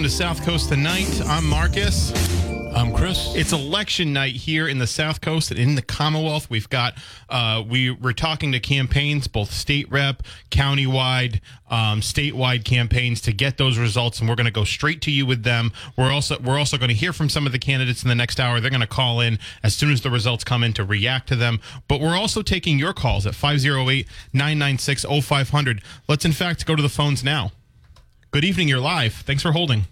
Welcome to South Coast Tonight. I'm Marcus. I'm Chris. It's election night here in the South Coast and in the Commonwealth. We've got uh, we we're talking to campaigns, both state rep, countywide, um, statewide campaigns, to get those results, and we're going to go straight to you with them. We're also we're also going to hear from some of the candidates in the next hour. They're going to call in as soon as the results come in to react to them. But we're also taking your calls at 508-996-0500. Let's in fact go to the phones now. Good evening. You're live. Thanks for holding.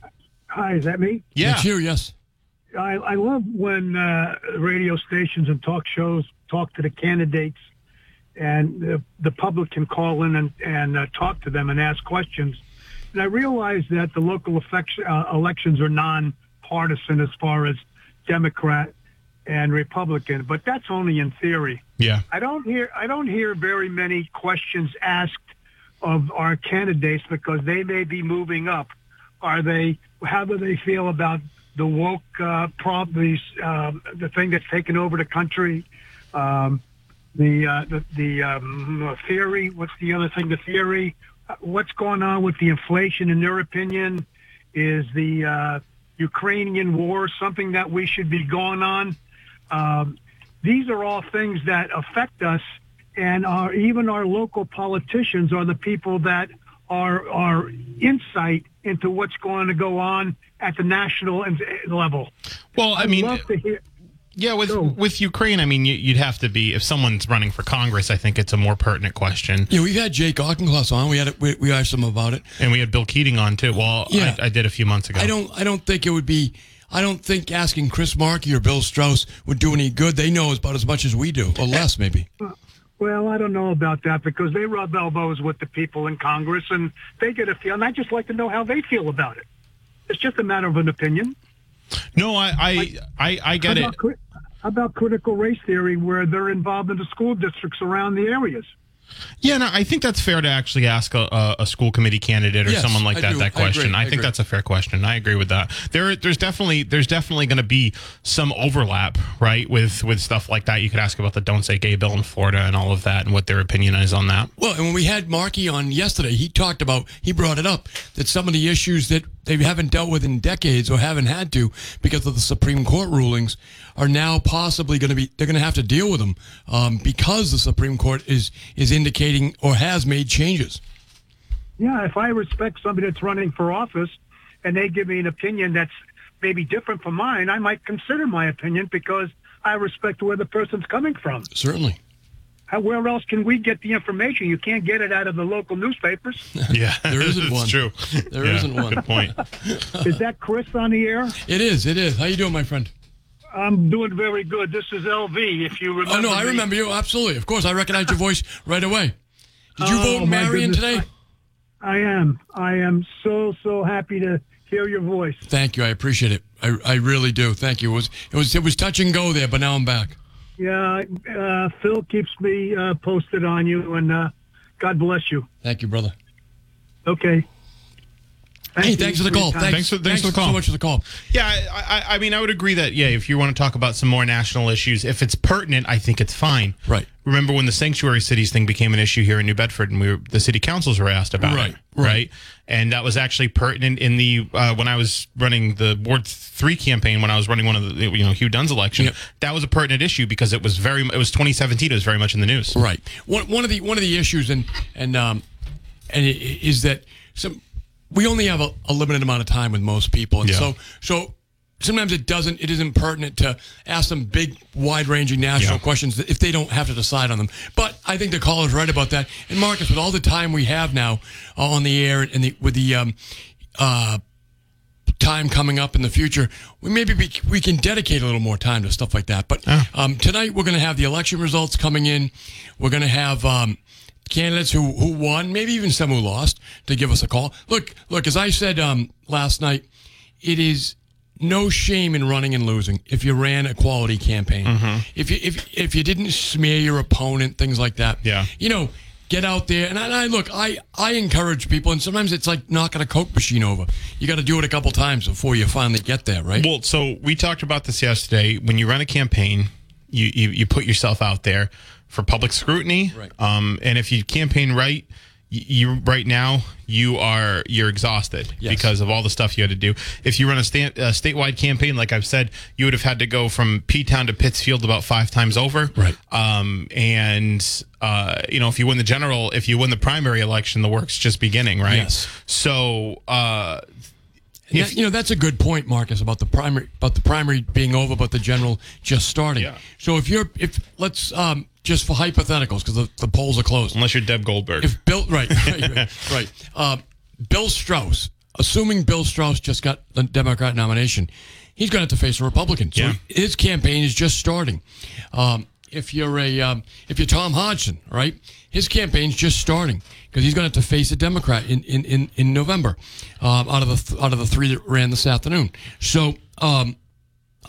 Hi, is that me? Yeah. It's you, yes. I, I love when uh, radio stations and talk shows talk to the candidates, and the, the public can call in and, and uh, talk to them and ask questions. And I realize that the local effect, uh, elections are non-partisan as far as Democrat and Republican, but that's only in theory. Yeah. I don't hear I don't hear very many questions asked of our candidates because they may be moving up. Are they? How do they feel about the woke uh, prob these um, the thing that's taken over the country? Um, the uh, the, the um, theory. What's the other thing? The theory. Uh, What's going on with the inflation? In their opinion, is the uh, Ukrainian war something that we should be going on? Um, these are all things that affect us, and our even our local politicians are the people that are are insight into what's going to go on at the national uh, level. Well, I mean, Love to hear. Yeah, with Go. with Ukraine, I mean, you, you'd have to be if someone's running for Congress. I think it's a more pertinent question. Yeah, we've had Jake Auchincloss on. We had we, we asked him about it. And we had Bill Keating on too. Well, Yeah. I, I did a few months ago. I don't I don't think it would be. I don't think asking Chris Markey or Bill Straus would do any good. They know about as much as we do, or less maybe. Well, I don't know about that because they rub elbows with the people in Congress and they get a feel. And I just like to know how they feel about it. It's just a matter of an opinion. No, I I I, I get it. about, how about critical race theory where they're involved in the school districts around the areas? Yeah, no, I think that's fair to actually ask a, a, school committee candidate or Yes, someone like I that do. that I question. I, I think agree. that's a fair question. I agree with that. There, there's definitely there's definitely going to be some overlap, right, with with stuff like that. You could ask about the "Don't Say Gay" bill in Florida and all of that, and what their opinion is on that. Well, and when we had Markey on yesterday, he talked about he brought it up that some of the issues that they haven't dealt with in decades or haven't had to because of the Supreme Court rulings are now possibly going to be they're going to have to deal with them um, because the Supreme Court is is indicating or has made changes. Yeah, if I respect somebody that's running for office and they give me an opinion that's maybe different from mine, I might consider my opinion because I respect where the person's coming from. Certainly. How, where else can we get the information? You can't get it out of the local newspapers. Yeah, There isn't it's one. True. There Yeah, isn't one. Good point. Is that Chris on the air? It is. It is. How you doing, my friend? I'm doing very good. This is LV. If you remember. Oh no, I remember you absolutely. Of course, I recognize your voice right away. Did you Oh, vote Marion goodness. today? I am. I am so so happy to hear your voice. Thank you. I appreciate it. I, I really do. Thank you. It was it was it was touch and go there, but now I'm back. Yeah, uh, Phil keeps me uh, posted on you, and uh, God bless you. Thank you, brother. Okay. Thank hey, thanks for the call. Thanks, Thanks for- thanks for the call. so much for the call. Yeah, I, I, I mean, I would agree that yeah, if you want to talk about some more national issues, if it's pertinent, I think it's fine. Right. Remember when the sanctuary cities thing became an issue here in New Bedford, and we were, the city councils were asked about Right, it, right. right? And that was actually pertinent in the uh, when I was running the Ward Three campaign, when I was running one of the you know Hugh Dunn's election. Yep. That was a pertinent issue because it was very it was 2017. It was very much in the news. Right. One one of the one of the issues and and um and it, is that some we only have a, a limited amount of time with most people, and Yeah. so so sometimes it doesn't it isn't pertinent to ask them big wide ranging national Yeah. questions if they don't have to decide on them. But I think the caller's right about that. And Marcus, with all the time we have now uh, on the air and the with the um uh time coming up in the future, we maybe we, we can dedicate a little more time to stuff like that. But um, tonight we're going to have the election results coming in. We're going to have um, candidates who who won, maybe even some who lost, to give us a call. Look, look, as I said um, last night, it is no shame in running and losing if you ran a quality campaign. Mm-hmm. If you if if you didn't smear your opponent, things like that. Yeah. You know, get out there and I, I look. I I encourage people, and sometimes it's like knocking a coke machine over. You got to do it a couple times before you finally get there, right? Well, so we talked about this yesterday. When you run a campaign, you you, you put yourself out there for public scrutiny. Right. Um, and if you campaign right, you, right now you are you're exhausted Yes. because of all the stuff you had to do. If you run a, sta- a statewide campaign, like I've said, you would have had to go from P Town to Pittsfield about five times over. Right. Um, and uh, you know, if you win the general, if you win the primary election, the work's just beginning, right? Yes. So uh, that- you know that's a good point, Marcus, about the primary about the primary being over, but the general just starting. Yeah. So if you're if let's um just for hypotheticals because the, the polls are closed. unless you're Deb Goldberg. If Bill right right right, right. Uh, Bill Straus, assuming Bill Straus just got the Democrat nomination, he's going to have to face a Republican. So Yeah. his campaign is just starting. Um, if you're a um, if you're Tom Hodgson, right, his campaign's just starting because he's going to have to face a Democrat in in in, in November um, out of the th- out of the three that ran this afternoon. So. Um,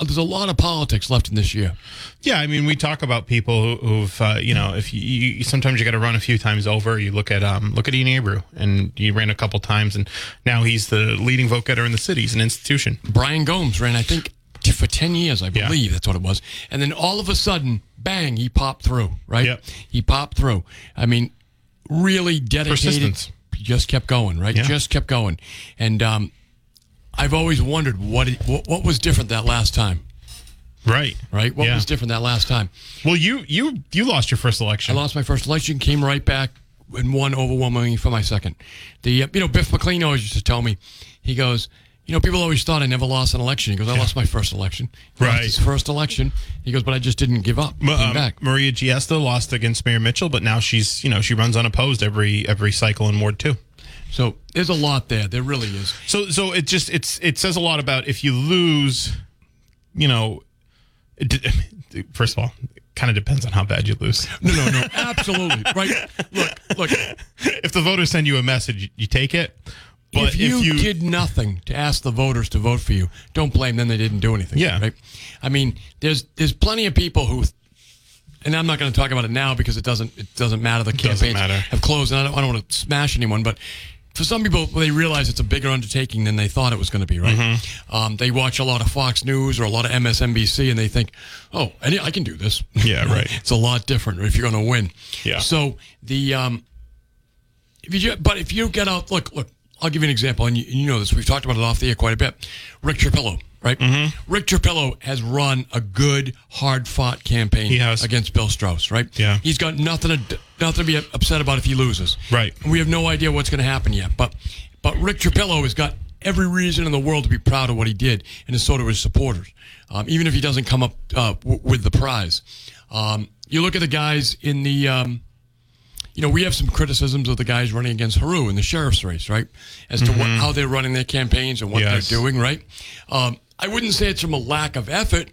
there's a lot of politics left in this year. Yeah, I mean, we talk about people who, who've, uh, you know, if you, you sometimes you got to run a few times over. You look at, um, look at Ian Abreu, and he ran a couple times, and now he's the leading vote getter in the city. He's an institution. Brian Gomes ran, I think, t- for 10 years, I Yeah. believe. That's what it was. And then all of a sudden, bang, he popped through, right? Yep. He popped through. I mean, really dedicated. Persistence. He Just kept going, right? Yeah. Just kept going. And um, I've always wondered what, it, what what was different that last time, Right. right? What Yeah. was different that last time? Well, you you you lost your first election. I lost my first election, came right back and won overwhelmingly for my second. The uh, you know Biff MacLean always used to tell me, he goes, you know, people always thought I never lost an election. He goes, I lost my first election. He Right. his first election. He goes, but I just didn't give up. Ma- Came um, back. Maria Giesta lost against Mayor Mitchell, but now she's you know she runs unopposed every every cycle in Ward two. So there's a lot there. There really is. So so it just it's it says a lot about if you lose, you know, it, first of all, it kind of depends on how bad you lose. No, no, no. Absolutely. Right. Look, look. if the voters send you a message, you take it. But if you, did nothing to ask the voters to vote for you, don't blame them. They didn't do anything. Yeah. Right. I mean, there's there's plenty of people who, and I'm not going to talk about it now because it doesn't it doesn't matter. The campaigns matter. have closed, and I don't, I don't want to smash anyone, but. For some people, they realize it's a bigger undertaking than they thought it was going to be. Right? Mm-hmm. Um, they watch a lot of Fox News or a lot of MSNBC, and they think, "Oh, I, I can do this." Yeah, right. it's a lot different if you're going to win. Yeah. So the um, if you, but if you get out, look, look, I'll give you an example, and you, you know this. We've talked about it off the air quite a bit. Rick Trapillo, right? Mm-hmm. Rick Trapillo has run a good, hard-fought campaign against Bill Straus, right? Yeah. He's got nothing to nothing to be upset about if he loses. Right. We have no idea what's going to happen yet, but but Rick Trapillo has got every reason in the world to be proud of what he did, and so do his supporters. Um, even if he doesn't come up uh, w- with the prize, um, you look at the guys in the. Um, you know, we have some criticisms of the guys running against Heroux in the sheriff's race, right? As to what, how they're running their campaigns and what Mm-hmm. Yes. they're doing, right? Um, I wouldn't say it's from a lack of effort;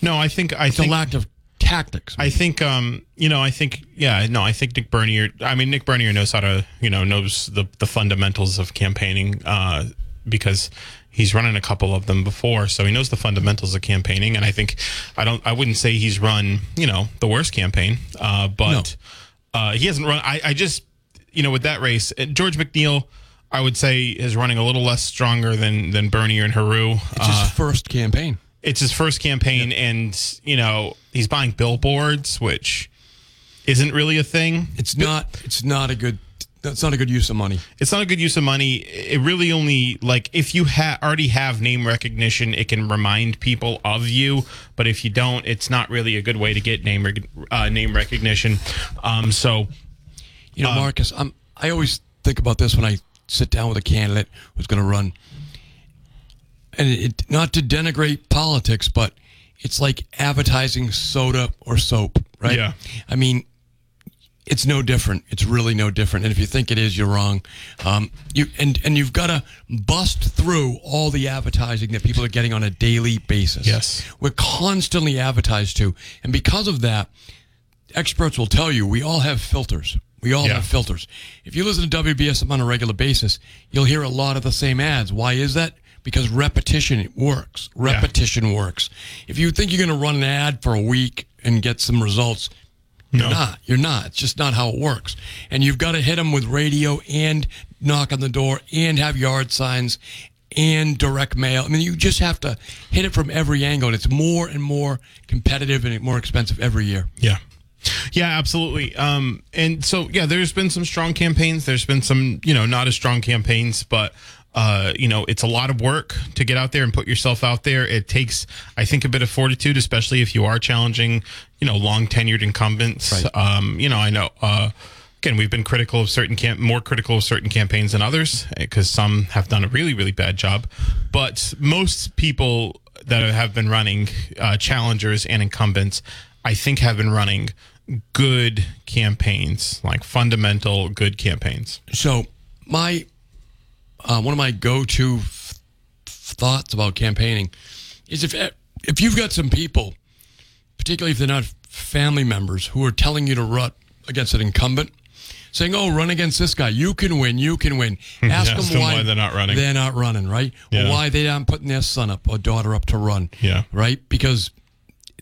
No, I think I it's a lack of tactics. I think um you know I think yeah no I think Nick Bernier I mean Nick Bernier knows how to you know knows the the fundamentals of campaigning uh because he's running a couple of them before so he knows the fundamentals of campaigning and I think I don't I wouldn't say he's run you know the worst campaign uh but uh he hasn't run I I just you know with that race George McNeil I would say is running a little less stronger than than Bernier and Heroux it's uh, his first campaign. it's his first campaign and you know he's buying billboards which isn't really a thing It's not. It's not a good. That's not a good use of money. it's not a good use of money it really only like if you ha- already have name recognition it can remind people of you but if you don't it's not really a good way to get name rec- uh, name recognition um so You know, Marcus, I'm, I always think about this when I sit down with a candidate who's going to run. And it, not to denigrate politics, but it's like advertising soda or soap, right? Yeah. I mean, it's no different. It's really no different. And if you think it is, you're wrong. Um, you and and you've got to bust through all the advertising that people are getting on a daily basis. Yes. we're constantly advertised to, and because of that, experts will tell you we all have filters. We all Yeah. have filters. If you listen to WBSM on a regular basis, you'll hear a lot of the same ads. Why is that? because repetition works. Repetition works. If you think you're going to run an ad for a week and get some results, you're not. You're not. It's just not how it works. And you've got to hit them with radio and knock on the door and have yard signs and direct mail. I mean, you just have to hit it from every angle, and it's more and more competitive and more expensive every year. Yeah. Yeah, absolutely. Um, and so, yeah, there's been some strong campaigns. There's been some, you know, not as strong campaigns, but, uh, you know, it's a lot of work to get out there and put yourself out there. It takes, I think, a bit of fortitude, especially if you are challenging, you know, long tenured incumbents. Right. Um, you know, I know, uh, again, we've been critical of certain camp, more critical of certain campaigns than others because some have done a really, really bad job. But most people that have been running, uh, challengers and incumbents, I think have been running good campaigns, like fundamental good campaigns. So my uh, one of my go-to f- thoughts about campaigning is if if you've got some people, particularly if they're not family members, who are telling you to run against an incumbent, saying, "Oh, run against this guy. You can win. You can win." Ask them them why, why they're not running. They're not running, right? Yeah. Or why they aren't putting their son up or daughter up to run. Yeah. Right? Because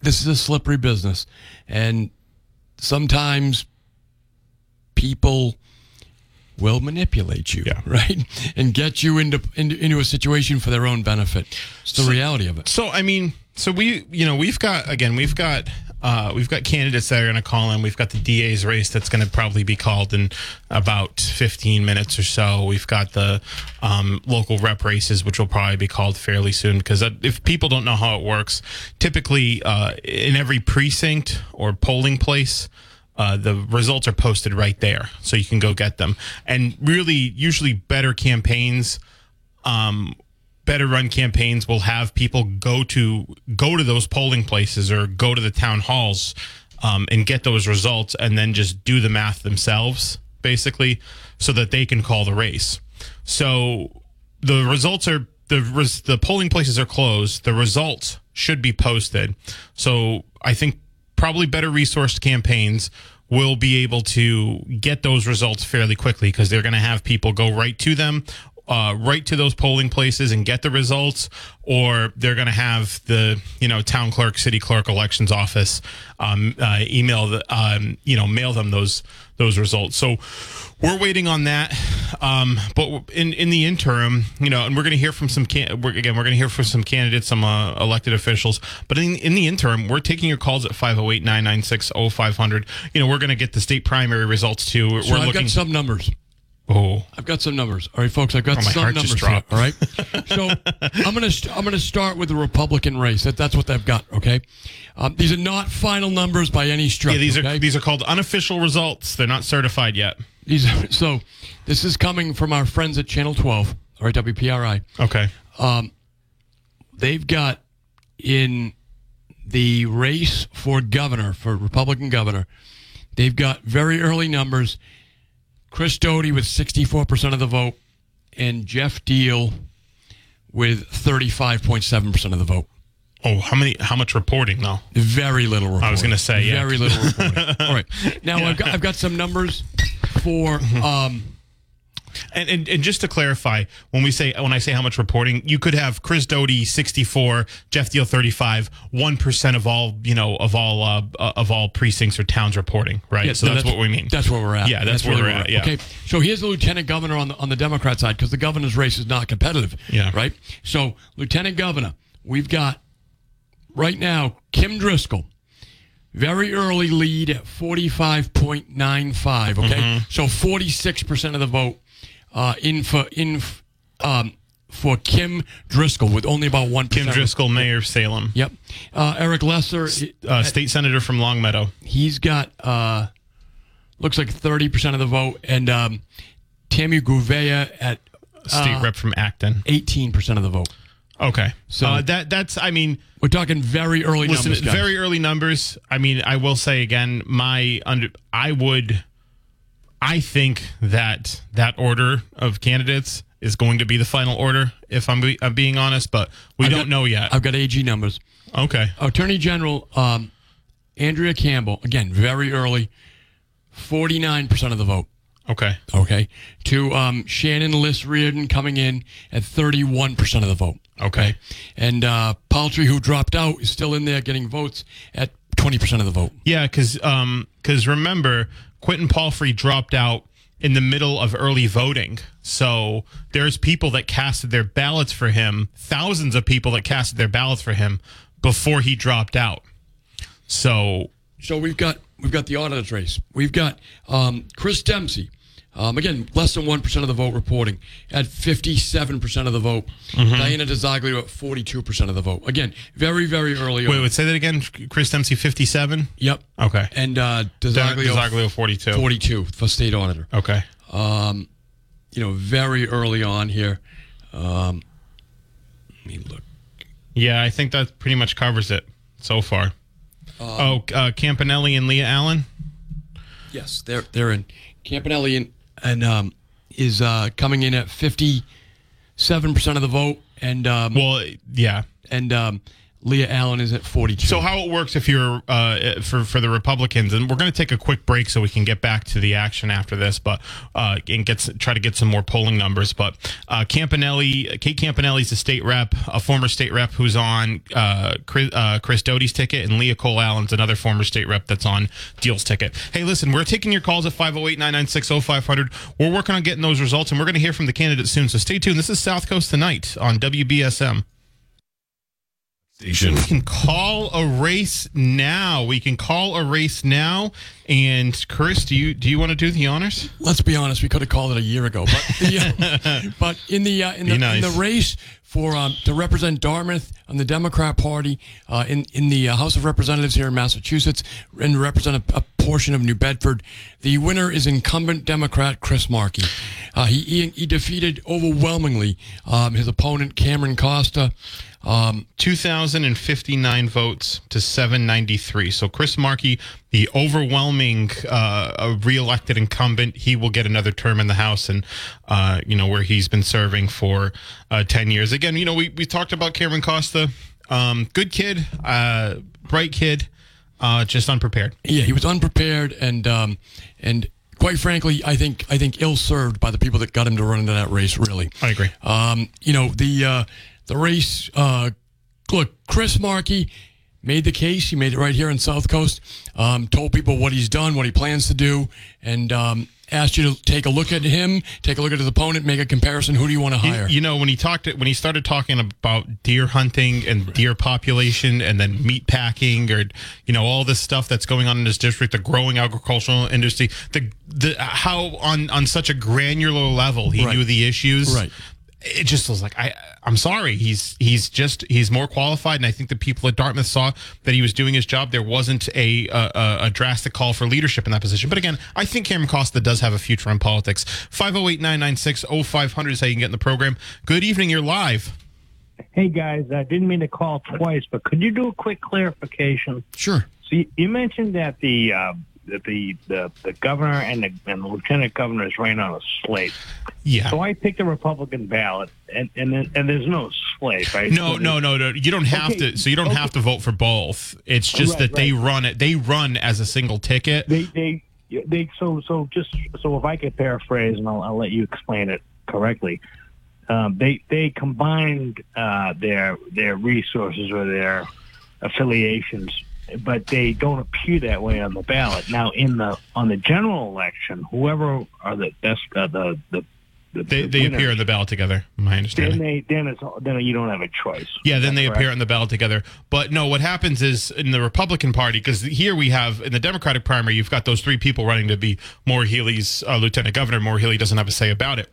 this is a slippery business, and sometimes people will manipulate you, Yeah. right, and get you into, into into a situation for their own benefit. It's the reality of it. So I mean, so we, you know, we've got again, we've got. Uh, we've got candidates that are going to call in. We've got the DA's race that's going to probably be called in about 15 minutes or so. We've got the um, local rep races, which will probably be called fairly soon. Because if people don't know how it works, typically uh, in every precinct or polling place, uh, the results are posted right there, so you can go get them. And really, usually better campaigns um, better run campaigns will have people go to go to those polling places or go to the town halls um, and get those results and then just do the math themselves basically so that they can call the race. So the results are the res, the polling places are closed. The results should be posted. So i think probably better resourced campaigns will be able to get those results fairly quickly because they're going to have people go right to them uh, right to those polling places and get the results, or they're going to have the you know town clerk, city clerk, elections office um, uh, email the um, you know mail them those those results. So we're waiting on that. Um, but in in the interim, you know, and we're going to hear from some can- we're, again we're going to hear from some candidates, some uh, elected officials. But in in the interim, we're taking your calls at 508-996-0500. You know, we're going to get the state primary results too. We're, So I've looking. got some numbers. Oh, I've got some numbers. All right, folks. I've got Oh, some numbers here. All right. So I'm gonna st- I'm gonna start with the Republican race. That, that's what they've got. Okay. Um, these are not final numbers by any stretch. yeah, these okay? are these are called unofficial results. They're not certified yet. These are, so this is coming from our friends at Channel 12, all right, WPRI. Okay. Um, They've got in the race for governor, for Republican governor, they've got very early numbers. Chris Doughty with 64% of the vote, and Geoff Diehl with 35.7% of the vote. Oh, how many? How much reporting though? Very little reporting. I was gonna say, yeah. Very little reporting. All right. Now, I've, got, I've got some numbers for. Um, And, and and just to clarify, when we say when I say how much reporting, you could have Chris Doughty sixty four, Geoff Diehl thirty five, one percent of all you know of all uh, of all precincts or towns reporting, right? Yeah, so no, that's, what we mean. That's where we're at. Yeah, that's where really we're at, yeah. Okay, so here's the lieutenant governor on the on the Democrat side because the governor's race is not competitive. Yeah. Right. So lieutenant governor, we've got right now Kim Driscoll, very early lead at forty five point nine five. Okay, Mm-hmm. so forty six percent of the vote uh, in for in um, for Kim Driscoll with only about one Kim Driscoll, Mayor of Salem, Yep. Uh, Eric Lesser, uh, state senator from Longmeadow. he's got uh looks like 30% of the vote and um Tami Gouveia at state Uh, rep from Acton. 18% of the vote. Okay, So- uh, that that's I mean, We're talking very early listen, numbers. guys. very early numbers. I mean, I will say again, my under I would, I think that that order of candidates is going to be the final order. If I'm, be, I'm being honest, but we I've don't got- know yet. I've got AG numbers. okay, Attorney General um Andrea Campbell, again, very early, 49% of the vote. Okay. Okay. To um, Shannon Liss-Riordan coming in at 31% of the vote. Okay. And uh, Palfrey, who dropped out, is still in there getting votes at 20% of the vote. Yeah, because um, cause remember, Quentin Palfrey dropped out in the middle of early voting. So there's people that casted their ballots for him, thousands of people that casted their ballots for him before he dropped out. So So we've got we've got the auditor's race. We've got um, Chris Dempsey. Um, again, less than one percent of the vote reporting at fifty-seven percent of the vote. Mm-hmm. Diana DiZoglio at forty-two percent of the vote. Again, very very early wait, on. wait, say that again. Chris Dempsey, fifty-seven. Yep. Okay. And uh, DeZoglio, Zaglio, forty-two. forty-two for state auditor. Okay. You know, very early on here. Um, let me look. Yeah, I think that pretty much covers it so far. oh, uh, Campanale and Leah Allen. Yes, they're they're in. Campanale and, and um, is uh, coming in at fifty-seven percent of the vote, and um, Well, yeah. and um, Leah Allen is at forty-two. So how it works if you're uh, for for the Republicans, and we're going to take a quick break so we can get back to the action after this, but uh, and get try to get some more polling numbers. But uh, Campanale, Kate Campanale's a state rep, a former state rep who's on uh, Chris, uh, Chris Doughty's ticket, and Leah Cole Allen's another former state rep that's on Diehl's ticket. Hey, listen, we're taking your calls at 508-996-0500. We're working on getting those results, and we're going to hear from the candidates soon. So stay tuned. This is South Coast Tonight on WBSM. Station. We can call a race now. We can call a race now. And Chris, do you do you want to do the honors? let's be honest, we could have called it a year ago, but the, uh, but in the uh, in, the, nice. in the race for um, to represent Dartmouth on the Democrat Party uh, in in the uh, House of Representatives here in Massachusetts and represent a, a portion of New Bedford, the winner is incumbent Democrat Chris Markey. Uh, he, he he defeated overwhelmingly um, his opponent Cameron Costa. Um, 2,059 votes to 793. So Chris Markey, the overwhelming uh, reelected incumbent, he will get another term in the House, and uh, you know where he's been serving for uh, 10 years. Again, you know we we talked about Cameron Costa, um, good kid, uh, bright kid, uh, just unprepared. Yeah, he was unprepared and um, and quite frankly, I think I think ill served by the people that got him to run into that race. Really, I agree. Um, you know the uh, the race. Uh, look, Chris Markey made the case. He made it right here in South Coast. Um, told people what he's done, what he plans to do, and um, asked you to take a look at him, take a look at his opponent, make a comparison. Who do you want to hire? You, know, when he talked, when he started talking about deer hunting and deer population, and then meat packing, or you know, all this stuff that's going on in his district, the growing agricultural industry, the the how on on such a granular level he Right. knew the issues. Right. It just was like I. I'm sorry. He's he's just he's more qualified, and I think the people at Dartmouth saw that he was doing his job. There wasn't a a, a- drastic call for leadership in that position. But again, I think Cameron Costa does have a future in politics. 508-996-0500 is how you can get in the program. Good evening. You're live. Hey guys, I didn't mean to call twice, but could you do a quick clarification? sure. So you, you mentioned that the uh, the, the the governor and the, and the lieutenant governors ran on a slate. Yeah. So I picked a Republican ballot, and and then, and there's no slate, right? No, So no, no, no. You don't have Okay, to. So you don't okay. have to vote for both. It's just Right, that they run it. They run as a single ticket. They they they so so just so if I could paraphrase, and I'll, I'll let you explain it correctly. Um, they they combined uh, their their resources or their affiliations, but they don't appear that way on the ballot. Now, in the on the general election, whoever are the best uh, the the the, They, the they appear in the ballot together. My Then understanding. they then it's then you don't have a choice. Yeah, then they that appear correct? on the ballot together. But no, what happens is in the Republican Party, because here we have in the Democratic primary, you've got those three people running to be Maura Healey's uh, lieutenant governor. Maura Healey doesn't have a say about it.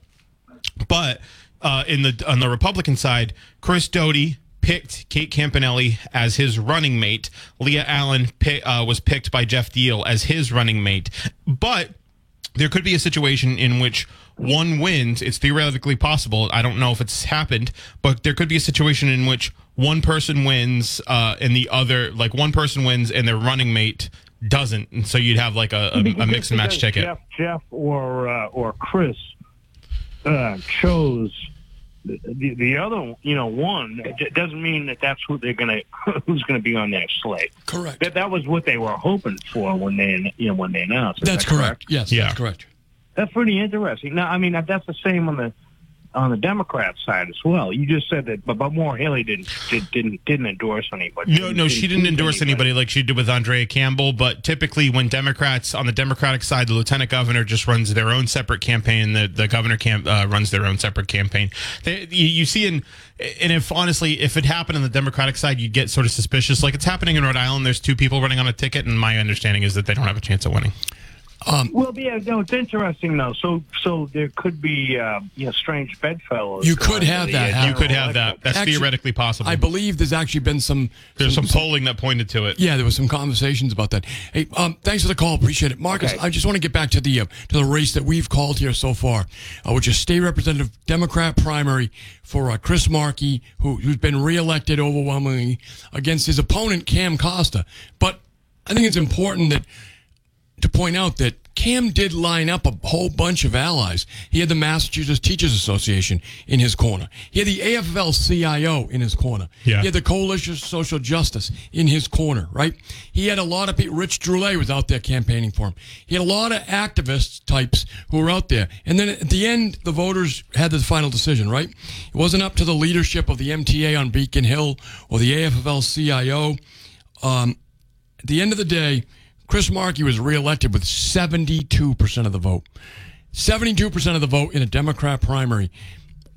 But uh, in the on the Republican side, Chris Doughty picked Kate Campanale as his running mate. Leah Allen pi- uh, was picked by Geoff Diehl as his running mate. But there could be a situation in which one wins. It's theoretically possible. I don't know if it's happened, but there could be a situation in which one person wins uh, and the other, like one person wins and their running mate doesn't, and so you'd have like a, a, a mix and match ticket. Jeff, Jeff or uh, or Chris uh, chose the, the the other, you know, one. Doesn't mean that that's who they're gonna who's gonna be on that slate. Correct. That that was what they were hoping for when they you know when they announced. That's that correct. Yes, Yeah. that's correct. That's pretty interesting. Now, I mean, that's the same on the on the Democrat side as well. You just said that, but, but Maura Healey didn't did, didn't didn't endorse anybody. No, no, she didn't endorse anybody like she did with Andrea Campbell. But typically, when Democrats on the Democratic side, the lieutenant governor just runs their own separate campaign. The the governor camp uh, runs their own separate campaign. They, you, you see in and if honestly, if it happened on the Democratic side, you'd get sort of suspicious. Like it's happening in Rhode Island. There's two people running on a ticket, and my understanding is that they don't have a chance of winning. Well, yeah, no, it's interesting though. So, so there could be, uh, you know, strange bedfellows. You could have that happen. You could have that. That's Actually, theoretically possible. I believe there's actually been some. There's some polling that pointed to it. Yeah, there was some conversations about that. Hey, um, thanks for the call. Appreciate it, Marcus. Okay. I just want to get back to the uh, to the race that we've called here so far, uh, which is state representative Democrat primary for uh, Chris Markey, who, who's been reelected overwhelmingly against his opponent Cam Costa. But I think it's important that to point out that Cam did line up a whole bunch of allies. He had the Massachusetts Teachers Association in his corner. He had the AFL CIO in his corner. Yeah. He had the Coalition for Social Justice in his corner, right? He had a lot of people. Rich Droulet was out there campaigning for him. He had a lot of activist types who were out there. And then at the end, the voters had the final decision, right? It wasn't up to the leadership of the MTA on Beacon Hill or the AFL CIO. Um, at the end of the day, Chris Markey was reelected with 72% of the vote. 72% of the vote in a Democrat primary.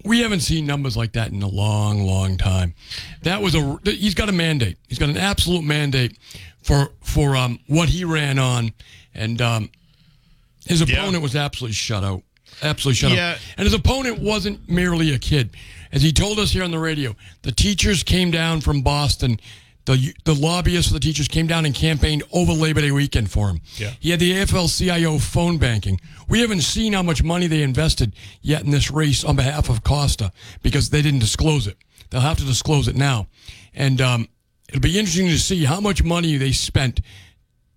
We haven't seen numbers like that in a long, long time. That was a he's got a mandate. He's got an absolute mandate for for um, what he ran on and um, his Yeah. opponent was absolutely shut out. Absolutely shut Yeah. out. And his opponent wasn't merely a kid. As he told us here on the radio, the teachers came down from Boston. The, the lobbyists for the teachers came down and campaigned over Labor Day weekend for him. Yeah. He had the AFL CIO phone banking. We haven't seen how much money they invested yet in this race on behalf of Costa because they didn't disclose it. They'll have to disclose it now. And um, it'll be interesting to see how much money they spent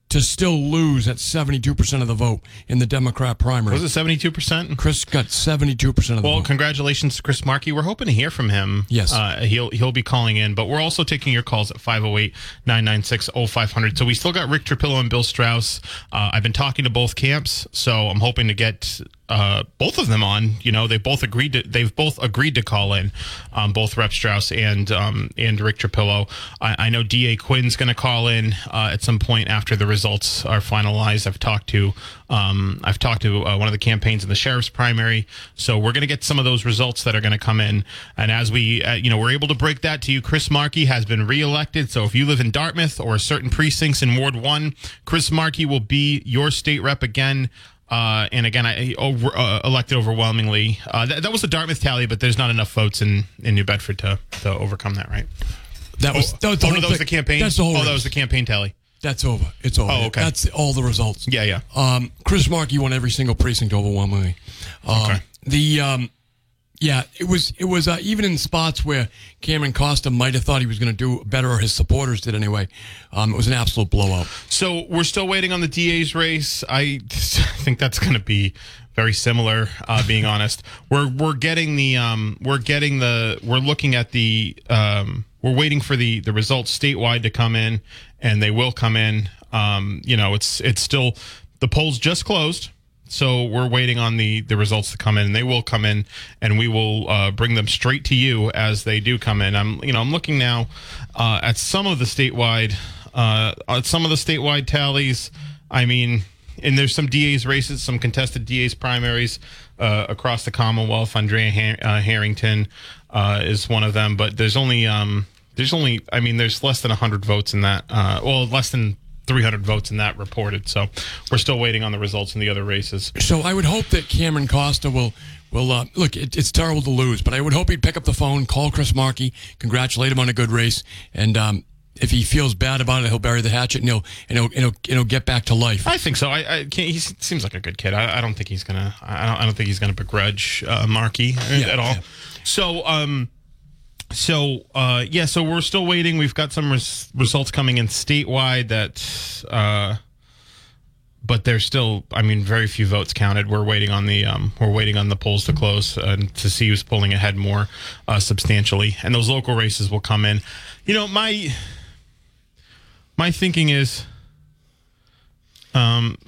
to still lose at 72% of the vote in the Democrat primary. Was it 72%? Chris got 72% of the Well, vote. congratulations to Chris Markey. We're hoping to hear from him. Yes. Uh, he'll he'll be calling in, but we're also taking your calls at 508-996-0500. So we still got Rick Trapillo and Bill Straus. Uh, I've been talking to both camps, so I'm hoping to get uh, both of them on. You know, they both agreed to they've both agreed to call in, um, both Rep Straus and um, and Rick Trapillo. I, I know Da Quinn's going to call in uh, at some point after the results are finalized. I've talked to um, I've talked to uh, one of the campaigns in the sheriff's primary, so we're going to get some of those results that are going to come in. And as we, uh, you know, we're able to break that to you. Chris Markey has been reelected. So if you live in Dartmouth or certain precincts in Ward One, Chris Markey will be your state rep again. Uh, and again, I over, uh, elected overwhelmingly. Uh, that, that was the Dartmouth tally, but there's not enough votes in, in New Bedford to, to overcome that, right? that was, that was the oh, no, that was the campaign. That's the whole Oh, that was the campaign tally. That's over. It's over. Oh, okay. That's all the results. Yeah, yeah. Um, Chris Markey won every single precinct overwhelmingly. Um, Okay. The um, yeah, it was it was uh, even in spots where Cameron Costa might have thought he was going to do better, or his supporters did anyway. Um, it was an absolute blowout. So we're still waiting on the DA's race. I think that's going to be very similar. Uh, being honest, we're we're getting the um, we're getting the we're looking at the um, we're waiting for the the results statewide to come in, and they will come in. Um, you know, it's it's still the polls just closed. So we're waiting on the the results to come in, and they will come in, and we will uh, bring them straight to you as they do come in. I'm you know I'm looking now uh, at some of the statewide uh, at some of the statewide tallies. I mean, and there's some DA's races, some contested DA's primaries uh, across the Commonwealth. Andrea Har- uh, Harrington uh, is one of them, but there's only um, there's only I mean there's less than 100 votes in that. Uh, well, less than 300 votes in that reported. So we're still waiting on the results in the other races. So I would hope that Cameron Costa will will uh, look. It, it's terrible to lose, but I would hope he'd pick up the phone, call Chris Markey, congratulate him on a good race, and um, if he feels bad about it, he'll bury the hatchet and he'll and he'll, and he'll, and he'll get back to life. I think so. I, I can't, he seems like a good kid. I, I don't think he's gonna. I don't, I don't think he's gonna begrudge uh, Markey at all. yeah. So, um, so uh, yeah. So we're still waiting. We've got some res- results coming in statewide that, uh, but there's still. I mean, very few votes counted. We're waiting on the. Um, we're waiting on the polls to close and to see who's pulling ahead more uh, substantially. And those local races will come in. You know, my my thinking is.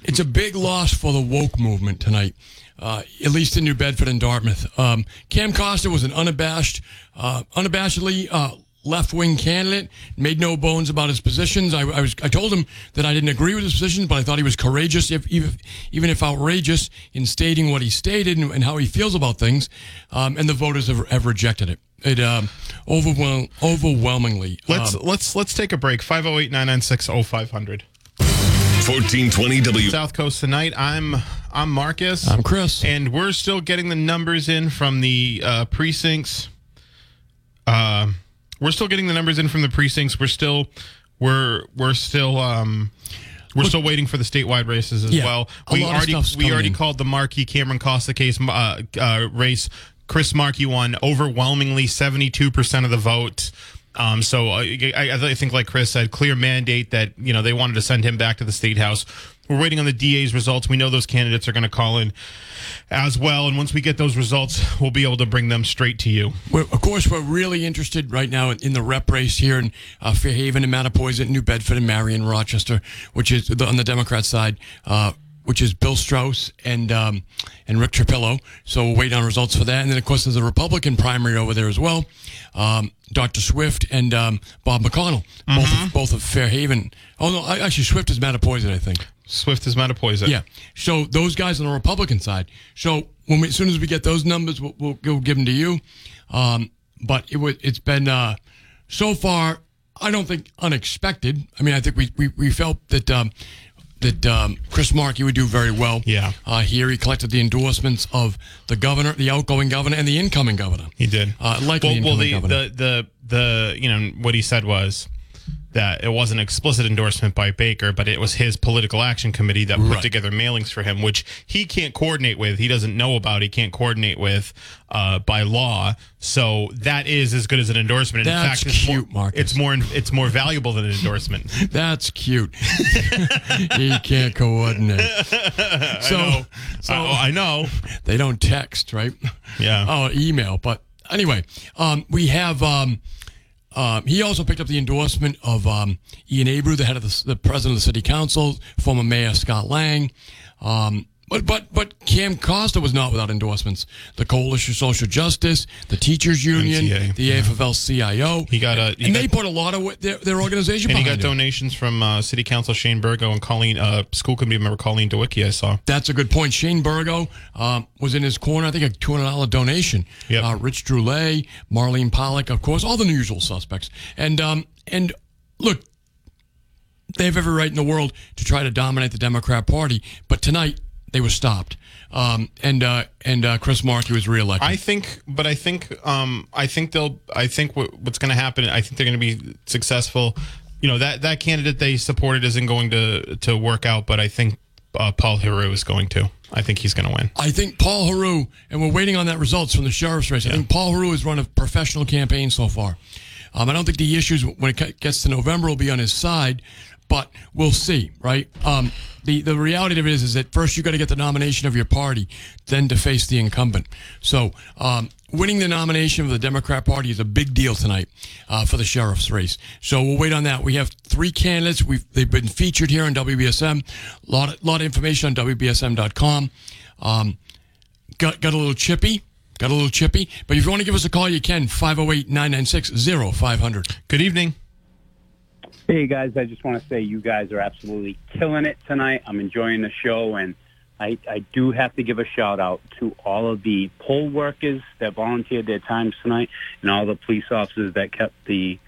It's a big loss for the woke movement tonight. uh, at least in New Bedford and Dartmouth. Um, Cam Costa was an unabashed, uh, unabashedly uh, left wing candidate. Made no bones about his positions. I, I, was I told him that I didn't agree with his positions, but I thought he was courageous, if, even even if outrageous, in stating what he stated and, and how he feels about things. Um, and the voters have, have rejected it. It um, overwhelm, overwhelmingly. Let's um, let's let's take a break. 508-996-0500. 1420 W. South Coast tonight. I'm I'm Marcus. I'm Chris. and we're still getting the numbers in from the uh, precincts. Uh, we're still getting the numbers in from the precincts. We're still we're we're still um, we're still waiting for the statewide races as Yeah, well. We already we already in. called the Markey Cameron Costa case uh, uh, race. Chris Markey won overwhelmingly, seventy two percent of the vote. Um, so I, I think, like Chris said, clear mandate that you know they wanted to send him back to the state house. We're waiting on the DA's results. We know those candidates are going to call in as well, and once we get those results, we'll be able to bring them straight to you. We're, of course, we're really interested right now in, in the rep race here in uh, Fairhaven and Mattapoisett, New Bedford and Marion, Rochester, which is the, on the Democrat side, uh, which is Bill Straus and um, and Rick Trapillo. So we'll wait on results for that. And then, of course, there's a Republican primary over there as well. Um, Dr. Swift and um, Bob McConnell, both, of, both of Fairhaven. Oh, no, I- actually, Swift is Mattapoisett, I think. Swift is Mattapoisett. Yeah. So those guys on the Republican side. So when we, as soon as we get those numbers, we'll, we'll, we'll give them to you. Um, but it was, it's been uh, so far. I don't think unexpected. I mean, I think we we, we felt that um, that um, Chris Markey would do very well. Yeah. Uh, here he collected the endorsements of the governor, the outgoing governor, and the incoming governor. He did. Uh, likely well, well the, governor. the the the you know what he said was that it wasn't explicit endorsement by Baker, but it was his political action committee that put Right. together mailings for him, which he can't coordinate with. He doesn't know about. He can't coordinate with uh, by law. So that is as good as an endorsement. In That's fact, it's cute, more, Marcus. It's more it's more valuable than an endorsement. That's cute. he can't coordinate. So, I, so oh, I know. they don't text, right? Yeah. Oh, email. But anyway, um, we have. Um, um, he also picked up the endorsement of um, Ian Abreu, the head of the, the president of the city council, former mayor Scott Lang. Um, but but but Cam Costa was not without endorsements. The Coalition for Social Justice, the Teachers Union, MTA, the AFL-CIO. He got a- he and got- they put a lot of their, their organization And he got him. donations from uh, City Council Shane Burgo and Colleen, uh, school committee member Colleen Dawicki. I saw. That's a good point. Shane Burgo um, was in his corner. I think a two hundred dollar donation. Yep. Uh, Rich Droulet, Marlene Pollock, of course, all the usual suspects. And um, and look, they have every right in the world to try to dominate the Democrat Party, but tonight they were stopped. Um, and uh, and uh, Chris Markey was reelected. I think, but I think, um, I think they'll. I think what, what's going to happen. I think they're going to be successful. You know that that candidate they supported isn't going to to work out, but I think uh, Paul Heroux is going to. I think he's going to win. I think Paul Heroux, and we're waiting on that results from the sheriff's race. I think Paul Heroux has run a professional campaign so far. Um, I don't think the issues when it gets to November will be on his side, but we'll see, right? Um, the the reality of it is, is that first you got to get the nomination of your party, then to face the incumbent. So um, winning the nomination of the Democrat Party is a big deal tonight uh, for the sheriff's race. So we'll wait on that. We have three candidates. We've they've been featured here on WBSM. A lot lot of information on WBSM.com. Um, got got a little chippy. Got a little chippy. But if you want to give us a call, you can 508 996 0500. Good evening. Hey guys, I just want to say you guys are absolutely killing it tonight. I'm enjoying the show, and I, I do have to give a shout out to all of the poll workers that volunteered their times tonight, and all the police officers that kept the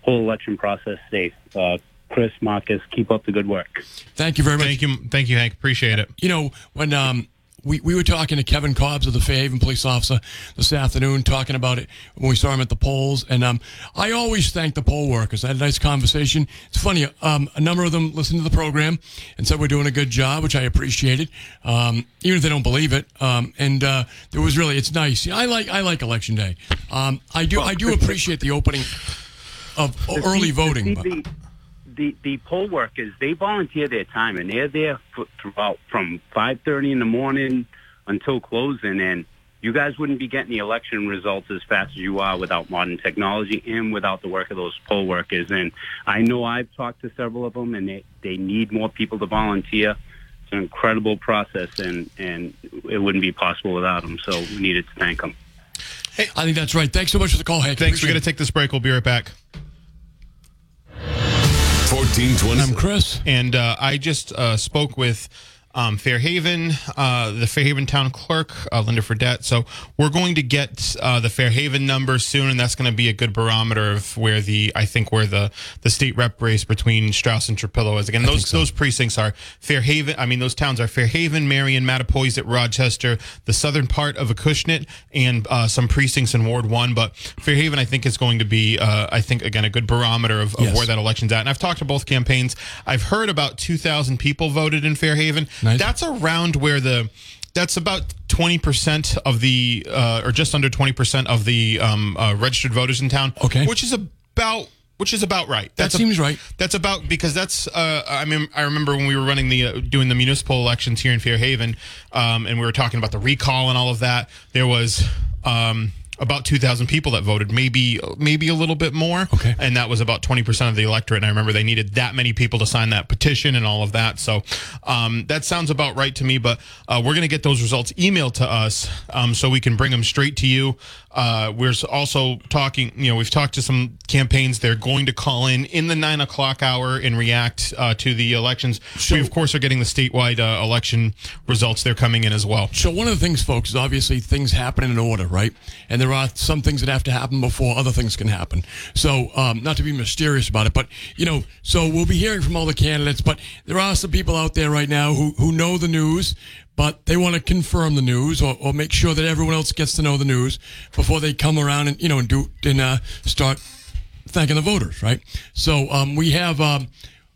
whole election process safe. Uh, Chris, Marcus, keep up the good work. Thank you very much. Thank you, thank you, Hank. Appreciate it. you know, when um, we, we were talking to Kevin Cobbs of the Fairhaven police officer this afternoon, talking about it when we saw him at the polls. And um, I always thank the poll workers. I had a nice conversation. It's funny, um, a number of them listened to the program and said we're doing a good job, which I appreciated, um, even if they don't believe it. Um, and uh, it was really, it's nice. I like I like election day. Um, I do I do appreciate the opening of early voting. but- The, the the poll workers they volunteer their time and they're there for, throughout from five thirty in the morning until closing. And you guys wouldn't be getting the election results as fast as you are without modern technology and without the work of those poll workers. And I know I've talked to several of them, and they they need more people to volunteer. It's an incredible process, and and it wouldn't be possible without them. So we needed to thank them. Hey, I think that's right. Thanks so much for the call, Hank. Thanks. We're going to take this break. We'll be right back. 1420. I'm Chris. And uh, I just uh, spoke with um, Fairhaven, uh, the Fairhaven town clerk, uh, Linda Fredette. So we're going to get uh, the Fairhaven numbers soon, and that's going to be a good barometer of where the I think where the the state rep race between Straus and Trapillo is. Again, those those precincts are Fairhaven. I mean, those towns are Fairhaven, Marion, Mattapoisett, Rochester, the southern part of Acushnet, and uh, some precincts in Ward One. But Fairhaven, I think, is going to be, uh, I think, again, a good barometer of, of Yes. where that election's at. And I've talked to both campaigns. I've heard about 2,000 people voted in Fairhaven. Nice. That's around where the that's about 20% of the uh, or just under 20% of the um, uh, registered voters in town Okay. which is about which is about right That that's a- seems right. that's about because that's uh, I mean I remember when we were running the uh, doing the municipal elections here in Fairhaven um, and we were talking about the recall and all of that there was um, about 2,000 people that voted, maybe maybe a little bit more. Okay. And that was about 20% of the electorate. And I remember they needed that many people to sign that petition and all of that. So um, that sounds about right to me. But uh, we're going to get those results emailed to us um, so we can bring them straight to you. Uh, we're also talking, you know, we've talked to some campaigns. They're going to call in in the nine o'clock hour and react uh, to the elections. we, of course, are getting the statewide uh, election results. They're coming in as well. So one of the things, folks, is obviously things happen in order, right? And there are some things that have to happen before other things can happen. So um, not to be mysterious about it, but you know, so we'll be hearing from all the candidates. But there are some people out there right now who who know the news, but they want to confirm the news or, or make sure that everyone else gets to know the news before they come around and you know and do and uh, start thanking the voters, right? So um, we have. Um,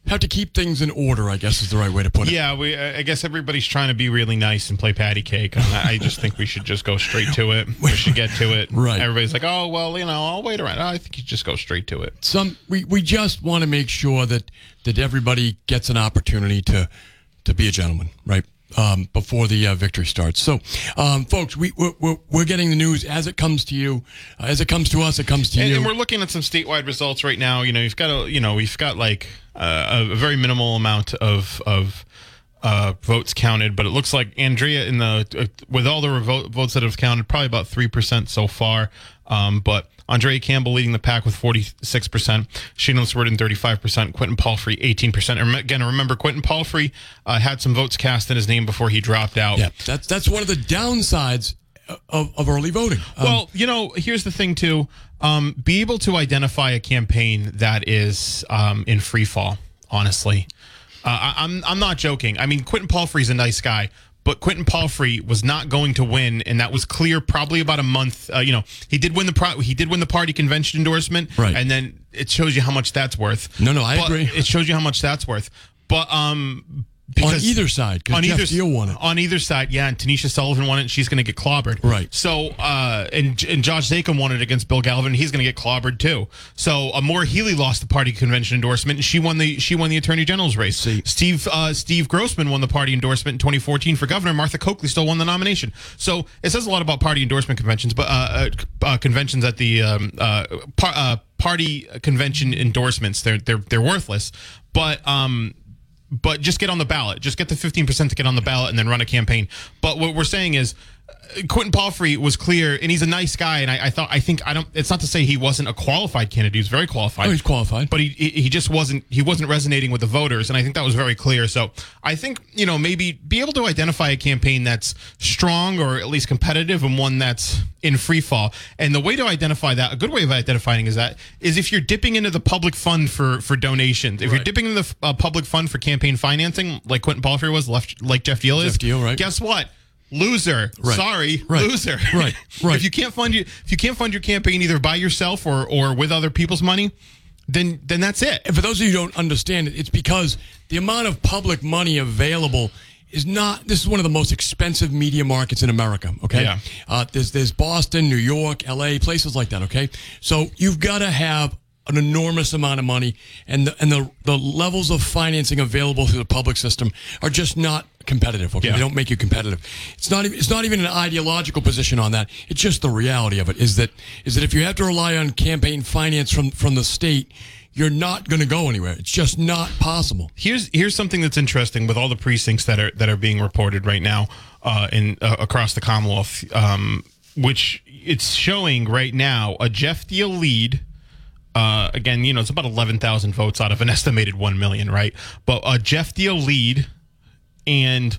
have to keep things in order, I guess is the right way to put it. Yeah, we. Uh, I guess everybody's trying to be really nice and play patty cake. I I just think we should just go straight to it. We should get to it. Right. Everybody's like, oh well, you know, I'll wait around. I think you just go straight to it. some we, we just want to make sure that that everybody gets an opportunity to to be a gentleman, right? Um, before the uh, victory starts. So, um, folks, we we're, we're, we're getting the news as it comes to you, uh, as it comes to us, it comes to And, you. and we're looking at some statewide results right now. You know, you've got a, you know, we've got like uh, a very minimal amount of of uh, votes counted, but it looks like Andrea in the uh, with all the revo- votes that have counted, probably about three percent so far. Um, but Andrea Campbell leading the pack with forty six percent, Shannon Liss-Riordan thirty five percent, Quentin Palfrey eighteen percent. Again, remember Quentin Palfrey uh, had some votes cast in his name before he dropped out. yeah, that's that's one of the downsides of, of early voting. Um, Well, you know, here's the thing too. Um, be able to identify a campaign that is um, in free fall. Honestly, uh, I, I'm I'm not joking. I mean, Quentin Palfrey's a nice guy, but Quentin Palfrey was not going to win, and that was clear probably about a month. Uh, you know, he did win the pro- he did win the party convention endorsement, Right. And then it shows you how much that's worth. No, no, I But agree. It shows you how much that's worth. But um, on either side, because Geoff Diehl won it. on either side, yeah, and Tanisha Sullivan won it, and she's going to get clobbered. Right. So, uh, and and Josh Zakim won it against Bill Galvin, he's going to get clobbered too. So, uh, Maura Healey lost the party convention endorsement, and she won the she won the attorney general's race. See. Steve uh, Steve Grossman won the party endorsement in 2014 for governor. Martha Coakley still won the nomination. So, it says a lot about party endorsement conventions, but uh, uh, uh, conventions at the um, uh, par- uh, party convention endorsements they're they're they're worthless. But um, but just get on the ballot. Just get the 15% to get on the ballot and then run a campaign. But what we're saying is Quentin Palfrey was clear and he's a nice guy. And I, I thought, I think, I don't, it's not to say he wasn't a qualified candidate. He was very qualified. Oh, he's qualified. But he, he just wasn't, he wasn't resonating with the voters. And I think that was very clear. So I think, you know, maybe be able to identify a campaign that's strong or at least competitive and one that's in free fall. And the way to identify that, a good way of identifying is that, is if you're dipping into the public fund for, for donations, if you're dipping into the uh, public fund for campaign financing, like Quentin Palfrey was, left, like Geoff Diehl is, Geoff Diehl, right. guess what? Loser. Right. Sorry, Right. loser. Right. Right. if you can't fund you, if you can't fund your campaign either by yourself or or with other people's money, then then that's it. And for those of you who don't understand it, it's because the amount of public money available is not. This is one of the most expensive media markets in America. Okay, Yeah. uh, there's there's Boston, New York, L.A., places like that. Okay, so you've got to have an enormous amount of money, and the, and the the levels of financing available through the public system are just not competitive. Okay, Yeah. they don't make you competitive. It's not even it's not even an ideological position on that. It's just the reality of it is that is that if you have to rely on campaign finance from from the state you're not going to go anywhere. It's just not possible. Here's here's something that's interesting with all the precincts that are that are being reported right now uh, in uh, across the Commonwealth, um, which it's showing right now a Geoff Diehl lead. Uh, again, you know, it's about eleven thousand votes out of an estimated one million, right? But a Geoff Diehl lead and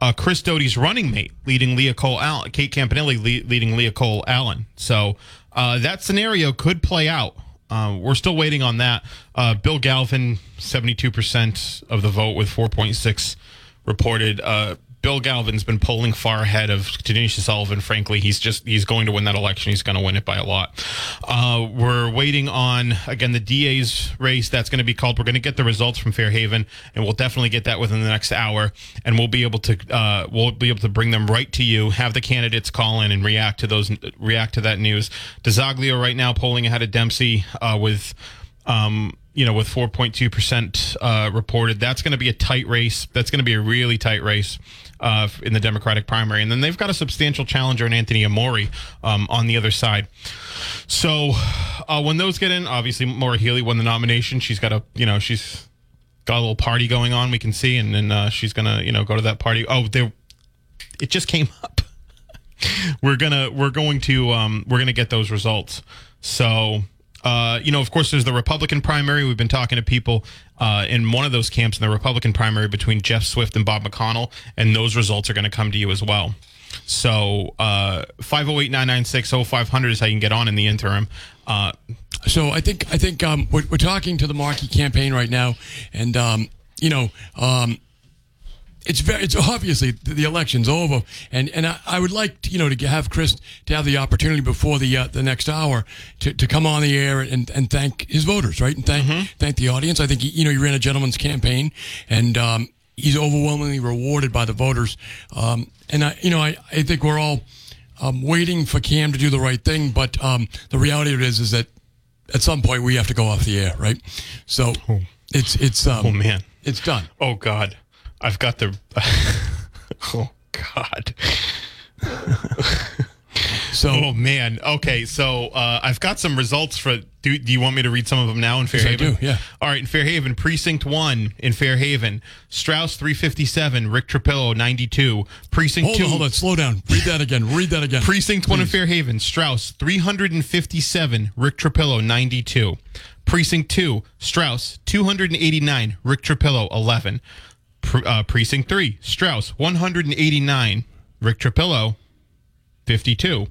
uh, Chris Doughty's running mate leading Leah Cole Allen, Kate Campanale le- leading Leah Cole Allen. So uh, that scenario could play out. Uh, we're still waiting on that. Uh, Bill Galvin, 72% of the vote with 4.6 reported. Bill Galvin's been polling far ahead of Tanisha Sullivan. Frankly, he's just he's going to win that election. He's going to win it by a lot. Uh, we're waiting on again the DA's race. That's going to be called. We're going to get the results from Fairhaven, and we'll definitely get that within the next hour. And we'll be able to uh, we'll be able to bring them right to you. Have the candidates call in and react to those react to that news. DiZoglio right now polling ahead of Dempsey uh, with. Um, you know, with 4.2% uh, reported, that's going to be a tight race. That's going to be a really tight race uh, in the Democratic primary. And then they've got a substantial challenger in Anthony Amore um, on the other side. So uh, when those get in, obviously Maura Healey won the nomination. She's got a, you know, she's got a little party going on. We can see, and then uh, she's gonna, you know, go to that party. Oh, there, it just came up. we're gonna, we're going to, um, we're gonna get those results. So uh, you know, of course, there's the Republican primary. We've been talking to people uh, in one of those camps in the Republican primary between Jeff Swift and Bob McConnell, and those results are going to come to you as well. So, 508 996 0500 is how you can get on in the interim. Uh, so, I think I think um, we're, we're, talking to the Markey campaign right now, and, um, you know, um, it's very it's obviously the election's over and and I, I, would like to, you know to have Chris to have the opportunity before the uh, the next hour to, to come on the air and, and thank his voters right? And thank mm-hmm. thank the audience. I think he, you know he ran a gentleman's campaign and um, he's overwhelmingly rewarded by the voters. Um, and I you know I, I think we're all um, waiting for Cam to do the right thing but um, the reality of it is is that at some point we have to go off the air right? So oh. it's it's um, oh man. it's done. Oh god I've got the. oh God. so oh man okay so uh, i've got some results for do, do you want me to read some of them now in fairhaven yes, I do, yeah all right in fairhaven precinct 1 in fairhaven straus 357 rick trapillo 92 precinct hold 2 on, hold on slow down read that again read that again precinct Please. 1 in fairhaven straus 357 rick trapillo 92 precinct 2 straus 289 rick trapillo 11 uh, Precinct 3, Straus, 189. Rick Trapillo, 52.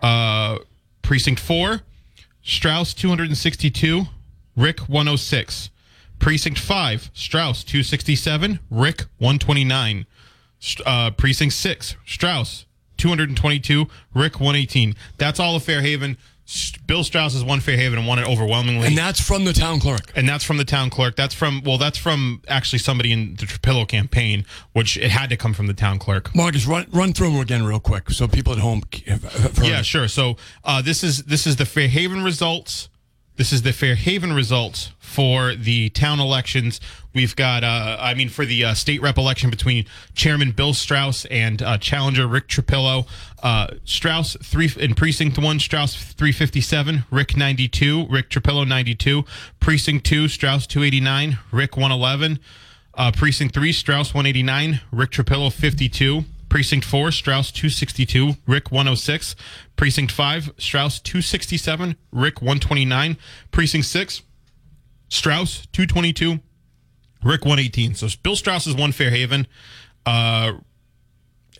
Uh, Precinct 4, Straus, 262. Rick, 106. Precinct 5, Straus, 267. Rick, 129. Uh, Precinct 6, Straus, 222. Rick, 118. That's all of Fairhaven. Bill Straus has won Fairhaven and won it overwhelmingly. And that's from the town clerk. And that's from the town clerk. That's from well, that's from actually somebody in the Trapillo campaign, which it had to come from the town clerk. Marcus, run run through them again real quick, so people at home. yeah, sure. So uh, this is this is the Fairhaven results. This is the Fairhaven results for the town elections. We've got, uh, I mean, for the uh, state rep election between Chairman Bill Straus and uh, Challenger Rick Trapillo. Uh, Straus three in precinct one, Straus three fifty seven, Rick ninety two, Rick Trapillo ninety two, precinct two, Straus two eighty nine, Rick one eleven, uh, precinct three, Straus one eighty nine, Rick Trapillo fifty two. Precinct 4, Straus 262, Rick 106. Precinct 5, Straus 267, Rick 129. Precinct 6, Straus 222, Rick 118. So Bill Straus is one Fairhaven. Uh,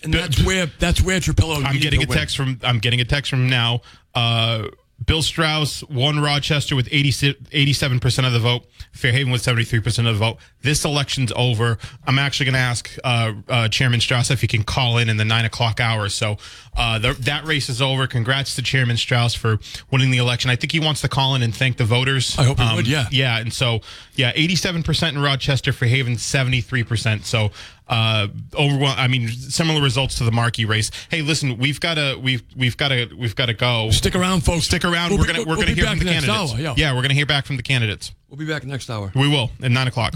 and that's where that's where Trapillo. I'm getting a text from I'm getting a text from now. Uh, Bill Straus won Rochester with 87 percent of the vote. Fairhaven with 73 percent of the vote. This election's over. I'm actually going to ask uh, uh, Chairman Straus if he can call in in the nine o'clock hour. So uh, the, that race is over. Congrats to Chairman Straus for winning the election. I think he wants to call in and thank the voters. I hope he um, would. Yeah, yeah. And so yeah, 87 percent in Rochester. Fairhaven 73 percent. So uh, overwhelm. I mean, similar results to the Markey race. Hey, listen, we've got to we've we've got to we've got to go. Stick around, folks. Stick around. We'll we're gonna we're we'll gonna hear from the candidates. Hour, yeah. we're gonna hear back from the candidates. We'll be back next hour. We will at nine o'clock.